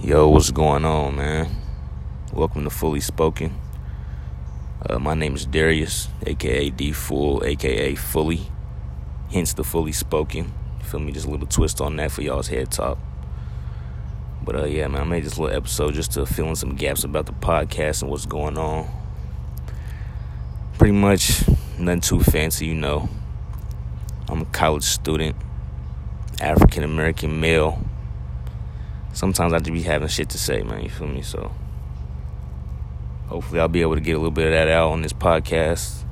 Yo, what's going on, man? Welcome to Fully Spoken. Uh, my name is Darius, aka D Full, aka Fully, hence the Fully Spoken. Feel me? Just a little twist on that for y'all's head top. But uh, yeah, man, I made this little episode just to fill in some gaps about the podcast and what's going on. Pretty much nothing too fancy, you know. I'm a college student, African American male. Sometimes I just be having shit to say, man. You feel me? So hopefully I'll be able to get a little bit of that out on this podcast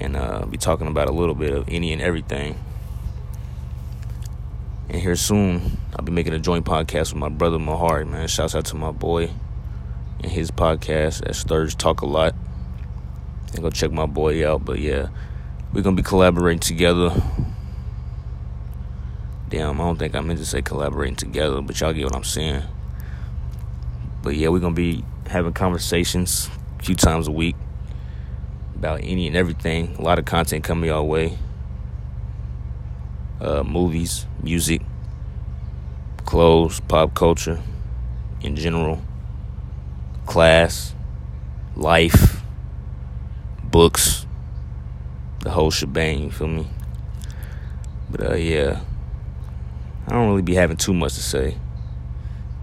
and uh, be talking about a little bit of any and everything. And here soon, I'll be making a joint podcast with my brother Mahari, man. Shouts out to my boy and his podcast at Sturge Talk a Lot. And go check my boy out. But yeah, we're gonna be collaborating together. Damn, I don't think I meant to say collaborating together, but y'all get what I'm saying. But yeah, we're gonna be having conversations a few times a week about any and everything. A lot of content coming our way uh, movies, music, clothes, pop culture in general, class, life, books, the whole shebang, you feel me? But uh, yeah, I don't really be having too much to say,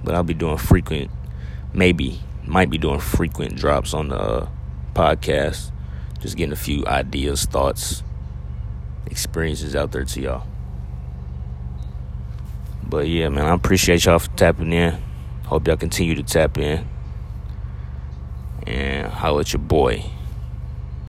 but I'll be doing frequent, maybe, might be doing frequent drops on the uh, podcast, just getting a few ideas, thoughts, experiences out there to y'all. But yeah, man, I appreciate y'all for tapping in. Hope y'all continue to tap in. And holla at your boy.